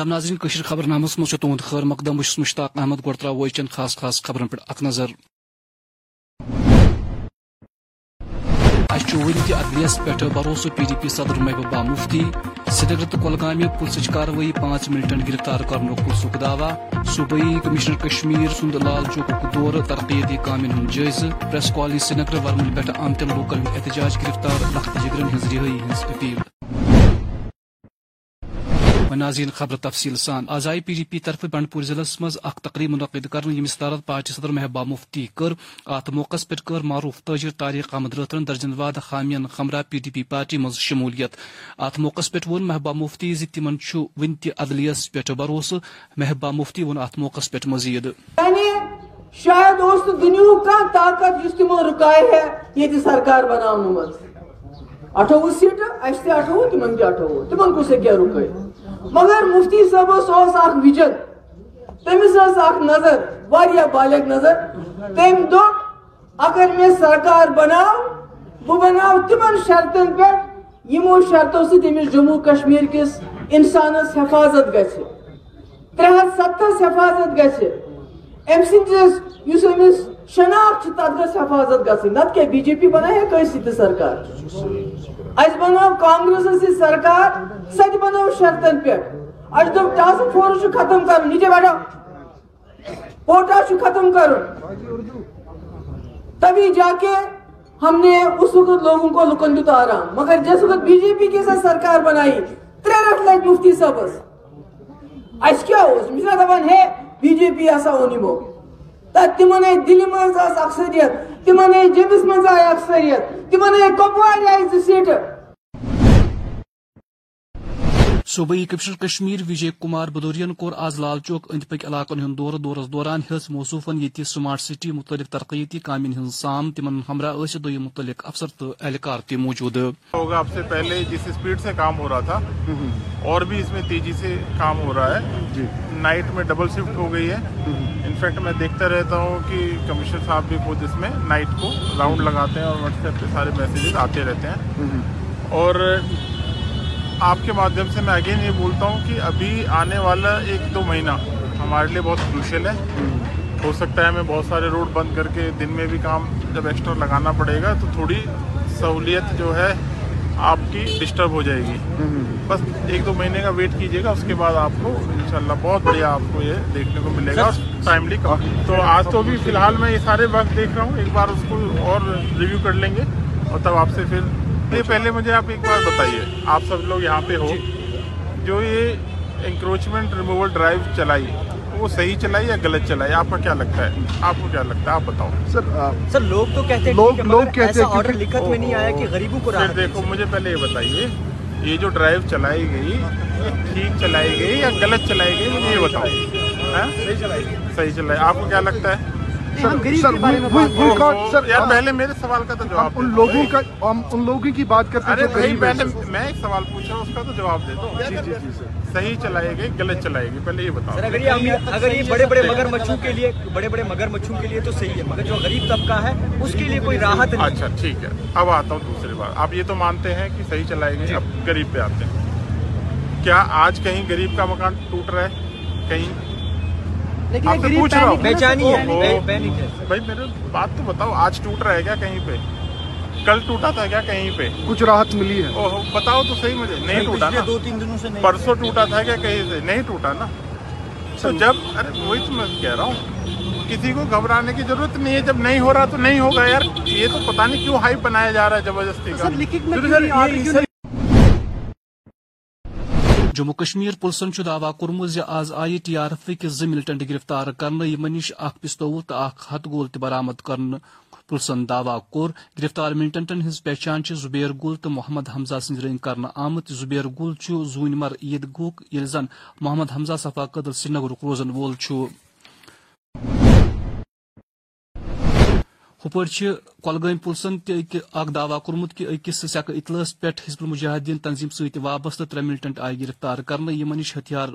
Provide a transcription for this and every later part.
آداب ناظرین کشیر خبر نامس مجھ تہد خیر مقدم بس مشتاق احمد گۄڈٕ ترٛاوو خاص خاص خبرن پٮ۪ٹھ اکھ نظر اَسہِ چھُ وُنہِ تہِ عدلیس پی ڈی پی صدر محبوبہ مفتی سرینگر تہٕ کۄلگامہِ پُلسٕچ کاروٲیی پانٛژھ مِنٹن گرفتار کرنُک پُلسُک دعوا کمشنر کشمیر سُنٛد لال چوکُک دورٕ ترقیتی کامٮ۪ن ہُنٛد جٲیزٕ پریس کالنی سرینگر ورمُلہِ پٮ۪ٹھ آمتٮ۪ن لوٗکن ہُنٛد احتجاج گرفتار لخت جگرن ہٕنٛز رِہٲیی ہٕنٛز اپیل ناظرین خبر تفصیل سان۔ آز آئی پی ڈی پی طرف بنڈپور ضلع مز اخ تقریب منعقد کرنے یمس تحت پارٹی صدر محبوبہ مفتی کر ات موقع پہ کر معروف تاجر طارق احمد راترن درجن واد خامین خمرہ پی ڈی پی پارٹی مز شمولیت۔ ات موقع پہ وون محبوبہ مفتی زِ تمن ون تہ عدلیس پہ بھروسہ محبوبہ مفتی وون ات موقع پہ مزید۔ یعنی شاید اس دنیا کا طاقت جس تمو رکائے ہے، یہ سرکار بناؤ مز اٹھوہ سیٹ اس تہ اٹھوہ تمن تہ اٹھوہ تمن کس کیا رکائے مگر مفتی صاحب اخ وجن تمس اخ نظر، واریاہ بالغ نظر، تم دو اگر میں سرکار بناو بہ بناو تمن شرطن پہ، یمو شرطو سے تمس جموں کشمیر کس انسانس حفاظت گژھِ ترٛےٚ ہتھ ستس حفاظت گژھِ ام سندس یس امس شناخت تتھ گژھِ حفاظت گژھٕنۍ نتہٕ کیٛاہ بی جے پی بناے ہے کٲنٛسہِ تہِ سرکار؟ اس بنو کانگریس سی سرکار سہ بنو شرطن پہ اس دب ٹاسک فورس ختم کر نیچے بیٹھو۔ کوٹا ختم کر تبھی جا کے ہم نے اس وقت لوگوں کو لکن دیتا آرام مگر جس وقت بی جے پی کے ساتھ سرکار بنائی ترے رکھ لائٹ مفتی صاحب اس کیا ہو؟ اس مثلا دبان ہے۔ بی جے پی ایسا ہونی مو تمن آئی دل مز آس اکثریت آئی جبس مز آئی اکثریت تمنے کپوار آئی سیٹ صوبائی کمشنر کشمیر وجے کمار بدورین کور آز لال چوک اند پک علاقن ہند دور دورس دوران ہس موصوفن یہ سمارٹ سٹی متعلق ترقیتی کامن ہند سام تمن ہمراہ اس دو متعلق افسر تو اہلکار تی موجود۔ ہوگا اب سے پہلے جس اسپیڈ سے کام ہو رہا تھا اور بھی اس میں تیزی سے کام ہو رہا ہے۔ نائٹ میں ڈبل شفٹ ہو گئی ہے۔ انفیکٹ میں دیکھتا رہتا ہوں کہ کمشنر صاحب بھی خود اس میں نائٹ کو راؤنڈ لگاتے ہیں اور واٹس ایپ پہ سارے میسیجز آتے رہتے ہیں۔ اور آپ کے مادھیم سے میں اگین یہ بولتا ہوں کہ ابھی آنے والا ایک دو مہینہ ہمارے لیے بہت کروشل ہے۔ ہو سکتا ہے ہمیں بہت سارے روڈ بند کر کے دن میں بھی کام جب ایکسٹرا لگانا پڑے گا تو تھوڑی سہولیت جو ہے آپ کی ڈسٹرب ہو جائے گی۔ بس ایک دو مہینے کا ویٹ کیجیے گا اس کے بعد آپ کو انشاءاللہ بہت بڑھیا آپ کو یہ دیکھنے کو ملے گا ٹائملی تو آج تو ابھی فی الحال میں یہ سارے وقت دیکھ رہا ہوں ایک بار اس کو اور ریویو کر لیں گے اور تب آپ سے پھر یہ پہلے مجھے آپ ایک بار بتائیے۔ آپ سب لوگ یہاں پہ ہو۔ جو یہ انکروچمنٹ ریموول ڈرائیو چلائی وہ صحیح چلائی یا غلط چلائی؟ آپ کا کیا لگتا ہے؟ آپ کو کیا لگتا ہے؟ آپ بتاؤ۔ سر سر لوگ تو کہتے ہیں لوگ کہتے ہیں آرڈر لکھت میں نہیں آیا کہ غریبوں کو پھر دیکھو مجھے پہلے یہ بتائیے یہ جو ڈرائیو چلائی گئی یہ ٹھیک چلائی گئی یا غلط چلائی گئی؟ مجھے یہ بتاؤ۔ صحیح چلائی۔ آپ کو کیا لگتا ہے؟ پہلے میرے سوال کا تو جواب ان لوگوں کا ان لوگوں کی بات کرتے ہیں پہلے میں ایک سوال پوچھ رہا ہوں اس کا تو جواب دے دو۔ صحیح چلائے گی غلط چلائے گی؟ پہلے یہ بتاؤ۔ اگر یہ بڑے بڑے مگر مچھوں کے لیے بڑے بڑے مگر مچھوں کے لیے تو صحیح ہے مگر جو غریب طبقہ ہے اس کے لیے کوئی راحت نہیں۔ اچھا ٹھیک ہے۔ اب آتا ہوں دوسری بات آپ یہ تو مانتے ہیں کہ صحیح چلائے گی اب غریب پہ آتے ہیں۔ کیا آج کہیں غریب کا مکان ٹوٹ رہا ہے؟ کہیں پوچھ رہا ہوں۔ بھائی میرے بات تو بتاؤ آج ٹوٹ رہا ہے کیا کہیں پہ؟ کل ٹوٹا تھا کیا کہیں پہ؟ کچھ راحت ملی ہے۔ بتاؤ تو صحیح مجھے نہیں ٹوٹا دو تین دنوں سے پرسوں ٹوٹا تھا کیا کہیں سے؟ نہیں ٹوٹا نا۔ تو جب ارے وہی تو میں کہہ رہا ہوں کسی کو گھبرانے کی ضرورت نہیں ہے۔ جب نہیں ہو رہا تو نہیں ہوگا یار۔ یہ تو پتا نہیں کیوں ہائی بنایا جا رہا ہے زبردستی کا۔ جموں کشمیر پولیسن دعوی کورمت آز آئی ٹی آر ایف کس زٕ ملٹنٹ گرفتار کرنے یمن نش اخ پستول تو اخ ہتھ گول تہ برامد کرنے پلسن دعوی کور۔ گرفتار ملٹنٹن ہز پہچان زبیر گل تو محمد حمزہ سند رنگ کرنے آمت زبیر گل زون مر عید گوک یل زن محمد حمزہ صفا قدل سری نگر روزن وول ہپر کولگام پلسن تک دعوی کورمت کہ اکس سیکہ اطلاع پہ حزب المجاہدین تنظیم ست وابستہ ترے ملٹنٹ آئی گرفتار کرنے یمن نش ہتھیار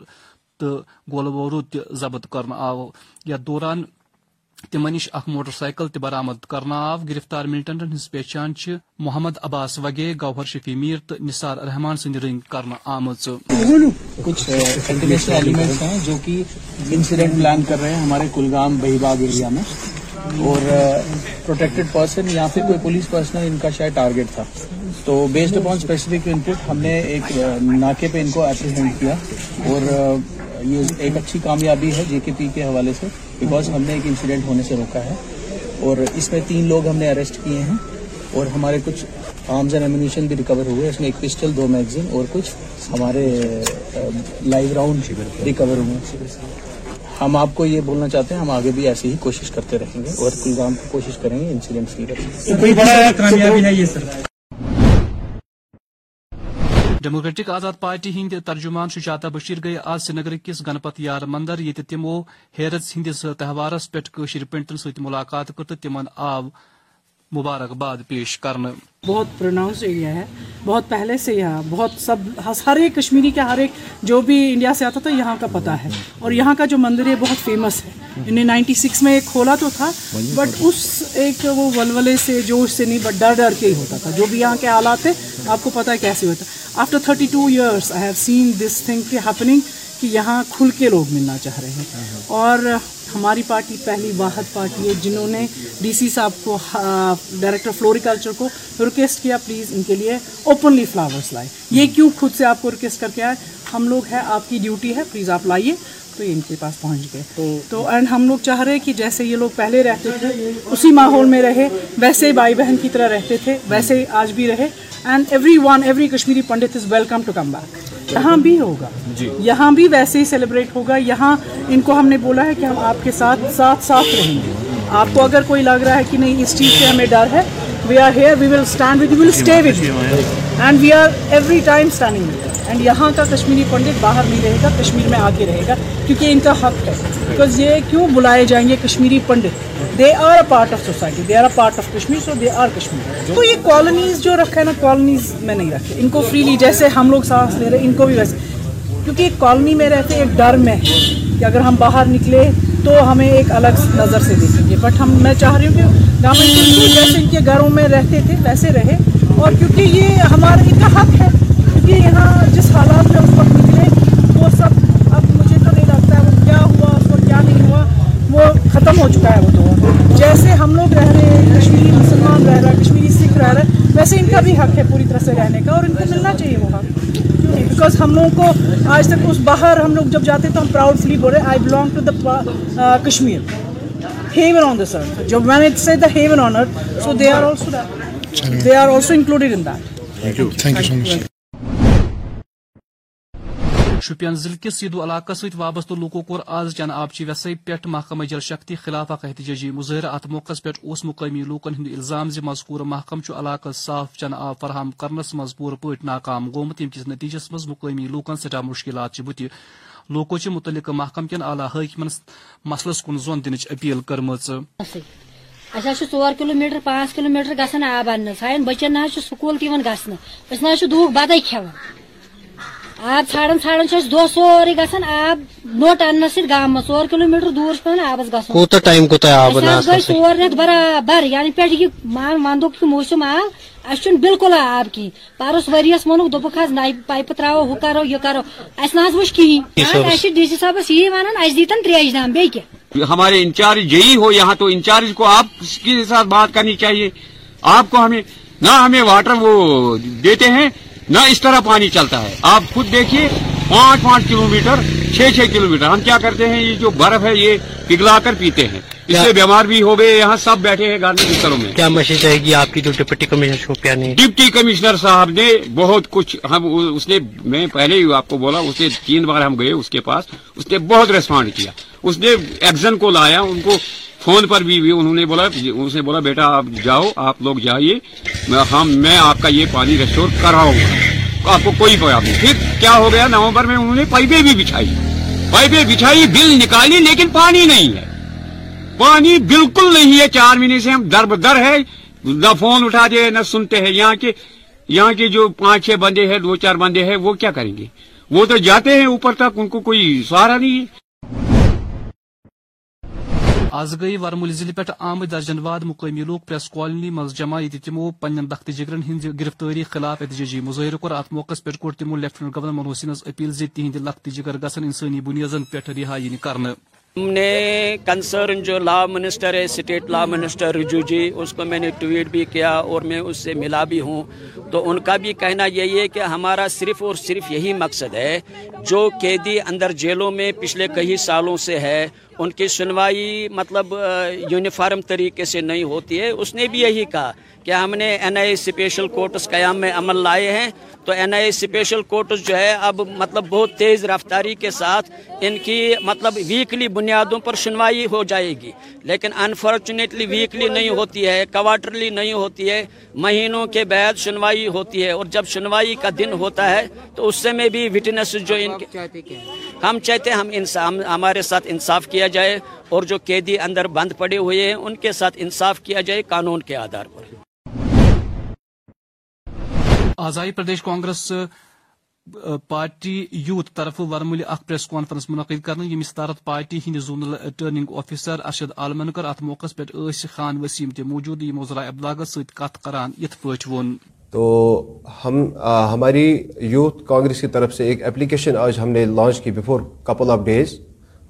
تو گول بورود تہ ضبط کرنا آو یتھ دوران تمن نش اخ موٹر سائیکل تہ برآمد کرنا آو گرفتار ملٹنٹن ہز پہچان محمد عباس وگے گوہر شفی میر تو نثار رحمان سند رنگ کرنا آمت کچھ ایلیمنٹس ہیں جو کہ انسیڈنٹ پلان کر رہے ہیں ہمارے کلگام بہی باغ ایریا میں اور پروٹیکٹڈ پرسن یا پھر کوئی پولیس پرسنل ان کا شاید ٹارگیٹ تھا۔ تو based upon specific input ہم نے ایک ناکے پہ ان کو اپریہینڈ کیا۔ اور یہ ایک اچھی کامیابی ہے جے کے پی کے حوالے سے بیکاز ہم نے ایک انسیڈنٹ ہونے سے روکا ہے۔ اور اس میں تین لوگ ہم نے اریسٹ کیے ہیں۔ اور ہمارے کچھ آرمز اینڈ ایمونیشن بھی ریکور ہوئے۔ اس میں ایک پسٹل دو میگزین اور کچھ ہمارے لائیو راؤنڈ ریکور ہوئے۔ ہم آپ کو یہ بولنا چاہتے ہیں ہم آگے بھی ایسی ہی کوشش کرتے رہیں گے اور کلگام کی کوشش کریں گے انسیڈنٹ کی ڈیموکریٹک آزاد پارٹی ہند ترجمان شجاتا بشیر گئی آج سری نگر کس گنپت یار مندر یہ تمو حیرت ہندس تہوارس پہ پنڈتن ست ملاقات کر تمن آو۔ مبارکباد پیش کرنے بہت پروناؤنس ایریا ہے۔ بہت پہلے سے یہاں، بہت سب، ہر ایک کشمیری کا ہر ایک جو بھی انڈیا سے آتا تھا، یہاں کا پتہ ہے۔ اور یہاں کا جو مندر ہے بہت فیمس ہے۔ انہیں نائنٹی سکس میں ایک کھولا تو تھا بٹ اس ایک وہ ولولے سے، جوش سے نہیں بٹ ڈر ڈر کے ہی ہوتا تھا۔ جو بھی یہاں کے حالات تھے، آپ کو پتہ ہے کیسے ہوتا after thirty two years I have seen this thing happening کہ یہاں کھل کے لوگ ملنا چاہ رہے ہیں۔ اور ہماری پارٹی پہلی واحد پارٹی ہے جنہوں نے ڈی سی صاحب کو ڈائریکٹر فلوریکلچر کو ریکویسٹ کیا، پلیز ان کے لیے اوپنلی فلاورس لائے یہ کیوں خود سے آپ کو ریکویسٹ کر کے آئے؟ ہم لوگ ہے آپ کی ڈیوٹی ہے، پلیز آپ لائیے۔ تو ان کے پاس پہنچ گئے۔ تو اینڈ ہم لوگ چاہ رہے کہ جیسے یہ لوگ پہلے رہتے تھے اسی ماحول میں رہے ویسے بھائی بہن کی طرح رہتے تھے ویسے آج بھی رہے۔ And every one every Kashmiri Pandit is welcome to come back یہاں بھی ہوگا۔ یہاں بھی ویسے ہی سیلیبریٹ ہوگا۔ یہاں ان کو ہم نے بولا ہے کہ ہم آپ کے ساتھ ساتھ ساتھ رہیں گے۔ آپ کو اگر کوئی لگ رہا ہے کہ نہیں اس چیز سے ہمیں ڈر ہے we are here we will stand with will stay with and we are every time standing and یہاں کا کشمیری پنڈت باہر نہیں رہے گا، کشمیر میں آگے رہے گا، کیونکہ ان کا حق ہے۔ بیکاز یہ کیوں بلائے جائیں گے Kashmiri Pandit? They are a part of society they are a part of Kashmir so they are Kashmir. تو یہ کالونیز جو رکھا ہے نا کالونیز میں نہیں رکھے۔ ان کو فریلی جیسے ہم لوگ سانس لے رہے ہیں، ان کو بھی ویسے۔ کیونکہ ایک کالونی میں رہتے ایک ڈر میں کہ اگر ہم باہر نکلے تو ہمیں ایک الگ نظر سے دیکھیں گے۔ بٹ ہم، میں چاہ رہی ہوں کہ گورنمنٹ جیسے ان کے گھروں میں رہتے تھے، ویسے رہے۔ اور کیونکہ یہ ہمارا ان کا حق ہے، کیونکہ یہاں جس حالات میں اس وقت نکلے، وہ سب اب مجھے تو نہیں لگتا ہے وہ کیا ہوا، اس کو کیا نہیں ہوا، وہ ختم ہو چکا ہے وہ تو۔ جیسے ہم لوگ رہ رہے ہیں، کشمیری مسلمان رہ رہا ہے، کشمیری سکھ رہ رہا ہے، ویسے ان کا بھی حق ہے پوری طرح سے رہنے کا، اور ان کو ملنا چاہیے وہ حق۔ بیکاز ہم لوگوں کو آج تک اس باہر ہم لوگ جب جاتے تو ہم پراؤڈ فلی بول رہے I belong to the Kashmir heaven on the سر جو میں نے سے the heaven on earth so they are also they are also included in that Shopian ضلع کس سیدو علاقہ ست وابستہ لوکو کور آز چن آبچی ویسے پہ محکمہ جل شکتی خلاف اخ احتجاجی مظاہرہ ات موقع پہ مقامی لوکن ہند الزام زِ مذکور محکمہ علاقہ صاف چن آب فراہم کرنس مز پور پہ ناکام گومت یم کس نتیجس مز مقامی لوکن سٹھا مشکلات بت لوکو چھ متعلقہ محکمہ کن اعلی حاکمن مسلس کن زون دنچ اپیل کرم اچھا ژور کلو میٹر پانچ کلو میٹر گژھان آب انہ سان بچن نہ سکول تہ گھنہ أسۍ نہ دُہُک بتاے کھٮ۪وان آب ژھانڈان ژھانڈان دۄہ سورُے گژھان آب نوٹ اننس سۭتۍ گام منٛز ژور کلو میٹر دوٗر پیوان آبس گژھُن۔ ٹایم گٔے ژور رٮ۪تھ برابر یعنی پٮ۪ٹھ یہِ مان ونٛدُک یہِ موسم آو اَسہِ چھُنہٕ بِلکُل آب کِہیٖنۍ پرُس ؤرِیس ووٚنُکھ دوٚپُکھ حظ نَیہِ پایپہٕ تراوو ہُہ کرو یہِ کرو اَسہِ نہ حظ وٕچھ چھِ ڈی سی صٲبس یی ونان اَسہِ دیٖتن تریش دام بیٚیہِ کیٛاہ ہمارے انچارج جئی ہو یہاں تو انچارج کو آپ کے ساتھ بات کرنی چاہیے۔ آپ کو ہمیں نہ ہمیں واٹر وہ دیتے ہیں نہ اس طرح پانی چلتا ہے۔ آپ خود دیکھیے پانچ پانچ کلو میٹر چھ چھ کلو میٹر۔ ہم کیا کرتے ہیں؟ یہ جو برف ہے یہ پگھلا کر پیتے ہیں۔ اس سے بیمار بھی ہو گئے یہاں سب بیٹھے ہیں گاڑی بستروں میں۔ کیا میسج رہے گی؟ آپ کی جو ڈپٹی کمشنر شوپیان نے ڈپٹی کمشنر صاحب نے بہت کچھ ہم اس نے میں پہلے ہی آپ کو بولا اس نے تین بار ہم گئے اس کے پاس۔ اس نے بہت ریسپونڈ کیا۔ اس نے ایگزن کو لایا ان کو فون پر بھی انہوں نے بولا اس نے بولا بیٹا آپ جاؤ آپ لوگ جائیے۔ ہم میں آپ کا یہ پانی ریسٹور کراؤں گا۔ آپ کو کوئی پروبلم نہیں پھر کیا ہو گیا؟ نومبر میں انہوں نے پائپیں بھی بچھائی۔ پائپیں بچھائی، بل نکالی، لیکن پانی نہیں ہے۔ پانی بالکل نہیں ہے۔ چار مہینے سے ہم در بدر ہے نہ فون اٹھا دے، نہ سنتے ہیں۔ یہاں کے یہاں کے جو پانچ چھ بندے ہیں، دو چار بندے ہیں، وہ کیا کریں گے؟ وہ تو جاتے ہیں اوپر تک، ان کو کوئی سہارا نہیں ہے۔ آز گئی ورمول ضلع پہ آمد درجن واد مقامی لوگ پریس کالونی مز جمع یہ تمو پنن دخت جگرن ہند گرفتاری خلاف احتجاجی مظاہرہ کور ات موقع پہ کور تمو لیفٹنٹ گورنر منوج سنز اپیل زِ تہند لخت جگر گھن انسانی بنیادن پہ رہائی کرنے ہم نے کنسرن جو لا منسٹر ہے state law minister Rijiju ji اس کو میں نے ٹویٹ بھی کیا اور میں اس سے ملا بھی ہوں۔ تو ان کا بھی کہنا یہی ہے کہ ہمارا صرف اور صرف یہی مقصد ہے، جو قیدی اندر جیلوں میں پچھلے کئی سالوں سے ہے ان کی سنوائی مطلب یونیفارم طریقے سے نہیں ہوتی ہے۔ اس نے بھی یہی کہا کہ ہم نے این آئی اسپیشل کورٹس قیام میں عمل لائے ہیں۔ تو این آئی اسپیشل کورٹس جو ہے اب مطلب بہت تیز رفتاری کے ساتھ ان کی مطلب ویکلی بنیادوں پر سنوائی ہو جائے گی۔ لیکن انفارچونیٹلی ویکلی نہیں ہوتی ہے کوارٹرلی نہیں ہوتی ہے۔ مہینوں کے بعد سنوائی ہوتی ہے۔ اور جب سنوائی کا دن ہوتا ہے تو اس سے میں بھی وٹنس جو ان کے ہم چاہتے ہیں ہم ہمارے ساتھ انصاف کیا جائے اور جو قیدی اندر بند پڑے ہوئے ہیں ان کے ساتھ انصاف کیا جائے قانون کے آدھار پر۔ آزائی پردیش کانگریس پارٹی یوتھ طرف ورمل اخ پریس کانفرنس منعقد کرنے یم صدارت پارٹی ہند زونل ریٹرننگ آفیسر ارشد عالمن کر ات موقع پہ خان وسیم تہ موجود یم ذرائع ابلاغ ست کت کران یت پٲٹھۍ وون۔ تو ہم آ, ہماری یوتھ کانگریس کی طرف سے ایک اپلیکیشن آج ہم نے لانچ کی before couple of days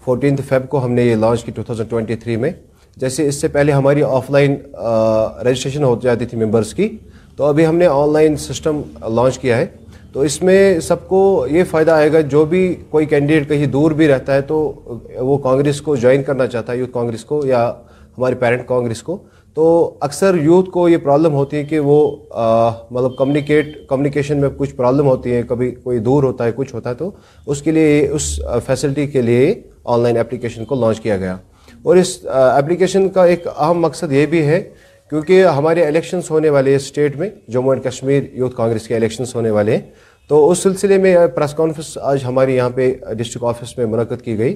fourteenth Feb کو ہم نے یہ لانچ کی 2023 میں۔ جیسے اس سے پہلے ہماری آف لائن رجسٹریشن ہو جاتی تھی ممبرس کی۔ تو ابھی ہم نے آن لائن سسٹم لانچ کیا ہے۔ تو اس میں سب کو یہ فائدہ آئے گا، جو بھی کوئی کینڈیڈیٹ کہیں دور بھی رہتا ہے تو وہ کانگریس کو جوائن کرنا چاہتا ہے یوتھ کانگریس کو یا ہماری پیرنٹ کانگریس کو۔ تو اکثر یوتھ کو یہ پرابلم ہوتی ہے کہ وہ مطلب کمیونیکیٹ کمیونیکیشن میں کچھ پرابلم ہوتی ہے، کبھی کوئی دور ہوتا ہے، کچھ ہوتا ہے، تو اس کے لیے اس فیسلٹی کے لیے آن لائن اپلیکیشن کو لانچ کیا گیا۔ اور اس اپلیکیشن کا ایک اہم مقصد یہ بھی ہے، کیونکہ ہمارے الیکشنس ہونے والے اسٹیٹ میں، جموں اینڈ کشمیر یوتھ کانگریس کے الیکشنس ہونے والے ہیں۔ تو اس سلسلے میں پریس کانفرنس آج ہمارے یہاں پہ ڈسٹرکٹ آفس میں منعقد کی گئی۔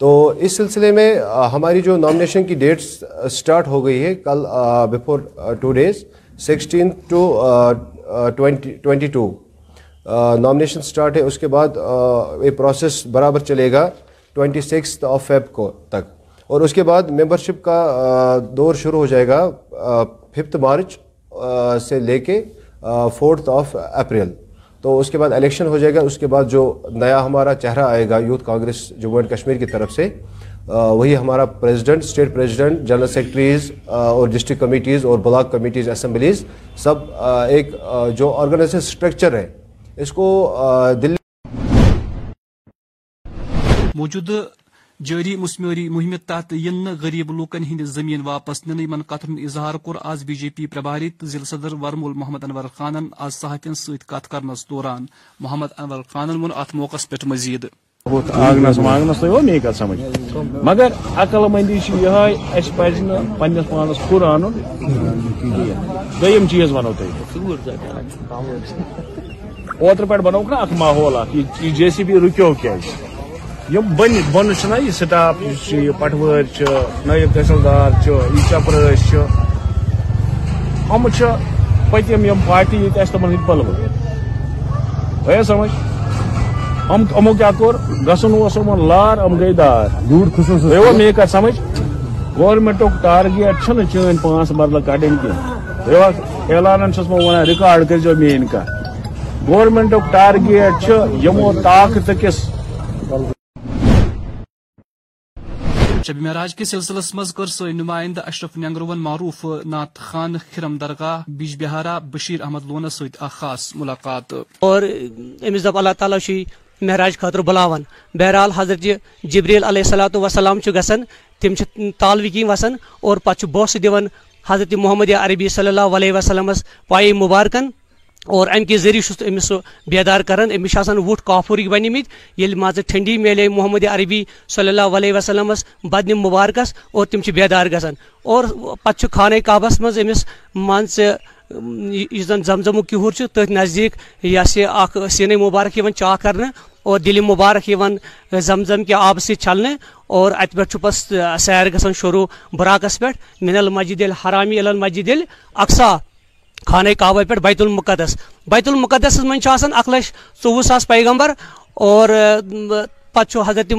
تو اس سلسلے میں ہماری جو نامنیشن کی ڈیٹس سٹارٹ ہو گئی ہے کل before two days sixteen two twenty two nomination start ہے، اس کے بعد یہ پروسیس برابر چلے گا۔ ٹوینٹی سکس آف فیب کو تک۔ اور اس کے بعد ممبرشپ کا دور شروع ہو جائے گا ففتھ مارچ سے لے کے فورتھ آف اپریل تو اس کے بعد الیکشن ہو جائے گا، اس کے بعد جو نیا ہمارا چہرہ آئے گا، یوتھ کانگریس جموں اینڈ کشمیر کی طرف سے وہی ہمارا president state president general secretaries اور ڈسٹرکٹ کمیٹیز اور بلاک کمیٹیز اسمبلیز سب ایک جو آرگنائزیشن اسٹرکچر ہے، اس کو دلی موجودہ جاری مسمری مہم تحت ین غریب لوکن ہند زمین واپس نن ان کتن اظہار کور آز بی جے پی پرباری ضلع صدر ورمول محمد انور خانن آز صحافین ست کت کرنس دوران۔ محمد انور خانن وون ات موقع پہ مزید۔ آنگنس وانگنس تھی می کت سمجھ۔ مگر عقل مندی یہ اس پہ پنس پانس کھر ان دم چیز ونو تھی اوتر پہ بنوک نا اخ ماحول اخ یہ جے سی بی رکو کی یم بن بن یہ سٹاف یہ پٹوار نائب تحصیلدار یہ چپرس ہم پتم یم پارٹی یہ تمن ہند پلو۔ گیا سمجھ؟ ہم ہمو کیا کور؟ گسن یمن لار ہم گئی دار۔ گو می کر سمجھ؟ گورمنٹ ٹارگیٹ چھ چین پانچ مرلہ کڑن کی اعلان چھس بہ ونان ریکارڈ کر مین کت گورمنٹ ٹارگیٹ یمو طاقت کس؟ شب معراج کے سلسلس مز کر سن نمائندہ اشرف نینگرون معروف نات خان خرم درگاہ بیج بہارا بشیر احمد لونس ست خاص ملاقات۔ اور امس دپ اللہ تعالیٰ معراج خاطر بلاوان بہرحال حضرت جبریل علیہ السلات وسلام گسان تم تالوی کن وسان اور پتہ بوس دان حضرت محمد عربی صلی اللہ علیہ وسلم پائی مبارکن۔ اور ام کے ذریعہ امس سہ بیدار کران۔ امس وٹ کافرک بن مت یل مز ٹھنڈی میلے محمد عربی صلی اللہ علیہ وسلمس بدن مبارکس اور تم بیدار گژھان۔ اور پتہ خانہ کعبس مز امس مان زن زمزم کہور تھی نزدیک یہ سا سین مبارک چاک کرنے اور دل مبارک زمزم کے آب سی چھلنے اور ات پہ پس سیر گھن شروع براکس پہ من المسجد الحرامی المسجد الاقصا خانہ کعبہ پہ بیت المقدس بیت المقدس من اخ لچھ ژوہ ساس پیغمبر اور پتہ حضرت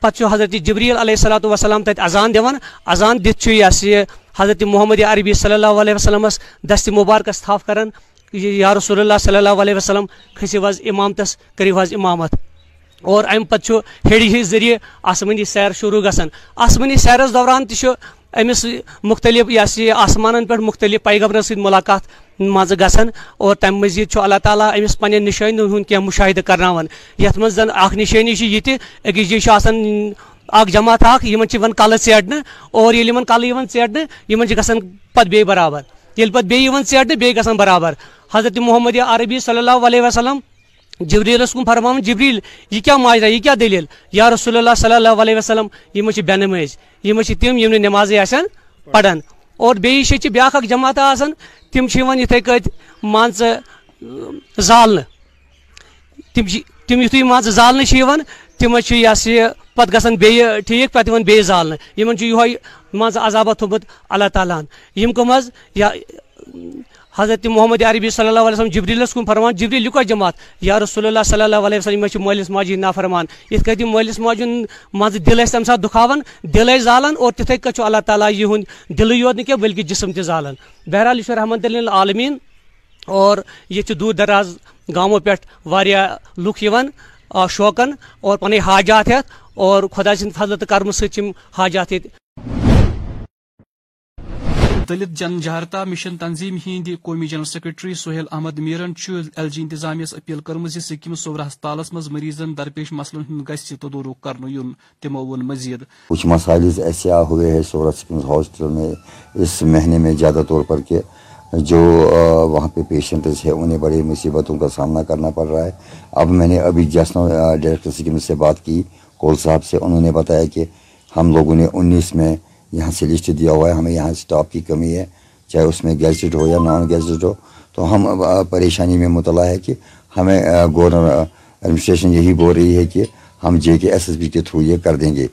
پتہ حضرت جبریل علیہ الصلوۃ والسلام تت اذان دِوان۔ اذان دِتھ چھُ یہِ یہ حضرت محمد عربی صلی اللہ علیہ وسلمس دست مبارکس تھاف کران۔ یا رسول اللہ صلی اللہ علیہ وسلم کھسو حظ امامتس، کٔرِو حظ امامت۔ اور امہ پتہ ہیٚرِ ہِنٛدۍ ذٔریعہٕ آسمٲنی سیر شروع گژھان۔ آسمٲنی سیرس دوران تہِ چھُ أمِس مختلف یہ سا یہ آسمان پہ مختلف پیغمبرن ست ملاقات مز گژھان اور تمہ مزید اللہ تعالیٰ أمِس پننٮ۪ن نشٲنین ہُنٛد کینٛہہ مُشاہدٕ کرناوان۔ یتھ منٛز زن اکھ نشٲنی چھِ یہِ تہِ، أکِس جایہِ آسان جماعت اکھ، یِمن چھِ یِوان اور ییٚلہِ یِمن کلہٕ یِوان ژیٹنہٕ، یِمن چھِ بیٚیہِ برابر۔ ییٚلہِ پتہٕ بیٚیہِ یِوان بیٚیہِ گژھان برابر۔ حضرت محمد عربی صلی اللہ علیہ وسلم جبریلس کن فرمان جبریل یہ کیا ماجرا یہ کیا دلیل یا رسول اللہ صلی اللہ علیہ وسلم یہ مجھے بے نماز یہ تم یم نماز آسان پڑان اور بیٚیہِ جایہِ چھِ جماعت آسان تِم چھِ مان ژٕ زالنہٕ تِم چھِ مان ژٕ زالنہٕ چھِ یِوان تِمن چھُ یہِ ہسا یہِ پتہٕ گژھان بیٚیہِ ٹھیٖک یِوان بیٚیہِ زالنہٕ یِمن چھُ یِہوے مان ژٕ عذابا اللہ تعالیٰ ہن یِم کٕم حظ یا حضرت محمد عربی صلی اللہ علیہ وسلم جبریلس کن فرمان، جبریل لکھو جماعت، یا رسول اللہ صلی اللہ علیہ وسلم یہ مالس ماجی نا فرمان یت کتھ مالس ماجن مز دل تمہ سات دکھاون، دل زالان اور تتھے کچھ اللہ تعالیٰ یہ دل یوت نہ بلکہ جسم تہ بہرحال یہ رحمت عالمین اور یہ دور دراز گامو پہ لکھ شوقن، اور پن حاجات ہتھ اور خدا سند فضل تو کرم ستم حاجات دلت جن جہارتا مشن تنظیم ہند قومی جنرل سیکرٹری سہیل احمد میرن ایل جی انتظامیہ اپیل کرم سکم صور ہسپتالس مز مریضن درپیش مسلن ہند گھس تدورک کرن یون تمو ون مزید۔ کچھ مسائل ایسے ہوئے ہیں سورت سکمز ہاسپٹل میں اس مہینے میں زیادہ طور پر کہ جو وہاں پہ پیشنٹس ہیں، انہیں بڑی مصیبتوں کا سامنا کرنا پڑ رہا ہے۔ اب میں نے ابھی جسنا ڈائریکٹر سکم سے بات کی، کول صاحب سے، انہوں نے بتایا کہ ہم لوگوں نے انیس میں یہاں سے لسٹ دیا ہوا ہے، ہمیں یہاں اسٹاف کی کمی ہے، چاہے اس میں گیزٹ ہو یا نان گیزٹ ہو۔ تو ہم پریشانی میں مطلع ہے کہ ہمیں گورنر ایڈمنسٹریشن یہی بول رہی ہے کہ ہم J K S S B کے تھرو یہ کر دیں گے۔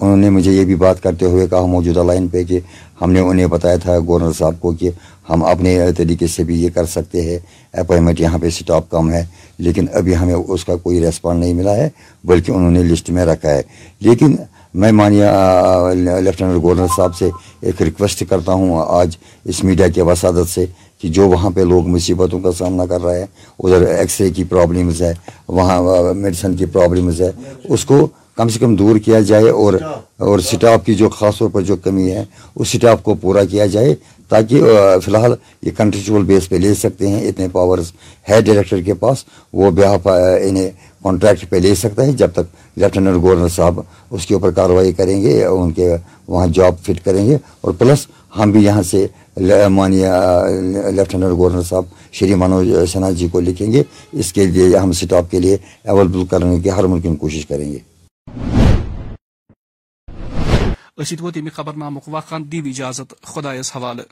انہوں نے مجھے یہ بھی بات کرتے ہوئے کہا موجودہ لائن پہ کہ ہم نے انہیں بتایا تھا گورنر صاحب کو کہ ہم اپنے طریقے سے بھی یہ کر سکتے ہیں۔ اپوائنمنٹ یہاں پہ اسٹاف کم ہے، لیکن ابھی ہمیں اس کا کوئی ریسپانڈ نہیں ملا ہے، بلکہ انہوں نے لسٹ میں رکھا ہے۔ لیکن میں مانیہ لیفٹیننٹ گورنر صاحب سے ایک ریکویسٹ کرتا ہوں آج اس میڈیا کے وسادت سے کہ جو وہاں پہ لوگ مصیبتوں کا سامنا کر رہے ہیں، ادھر ایکس رے کی پرابلمز ہے، وہاں میڈیسن کی پرابلمز ہے، اس کو کم سے کم دور کیا جائے اور اور سٹاف کی جو خاص طور پر جو کمی ہے، اس سٹاف کو پورا کیا جائے تاکہ فی الحال یہ کنٹریچول بیس پہ لے سکتے ہیں، اتنے پاورز ہے ڈائریکٹر کے پاس، وہ بیاہ انہیں کانٹریکٹ پہ لے سکتا ہے جب تک لیفٹیننٹ گورنر صاحب اس کے اوپر کارروائی کریں گے، ان کے وہاں جاب فٹ کریں گے۔ اور پلس ہم بھی یہاں سے مانیہ لیفٹیننٹ گورنر صاحب شری منوج سنہا جی کو لکھیں گے۔ اس کے لیے ہم سٹاپ کے لیے اویلیبل کرنے کی ہر ممکن کوشش کریں گے۔ خبر نامک وقان دی اجازت خدا حوالہ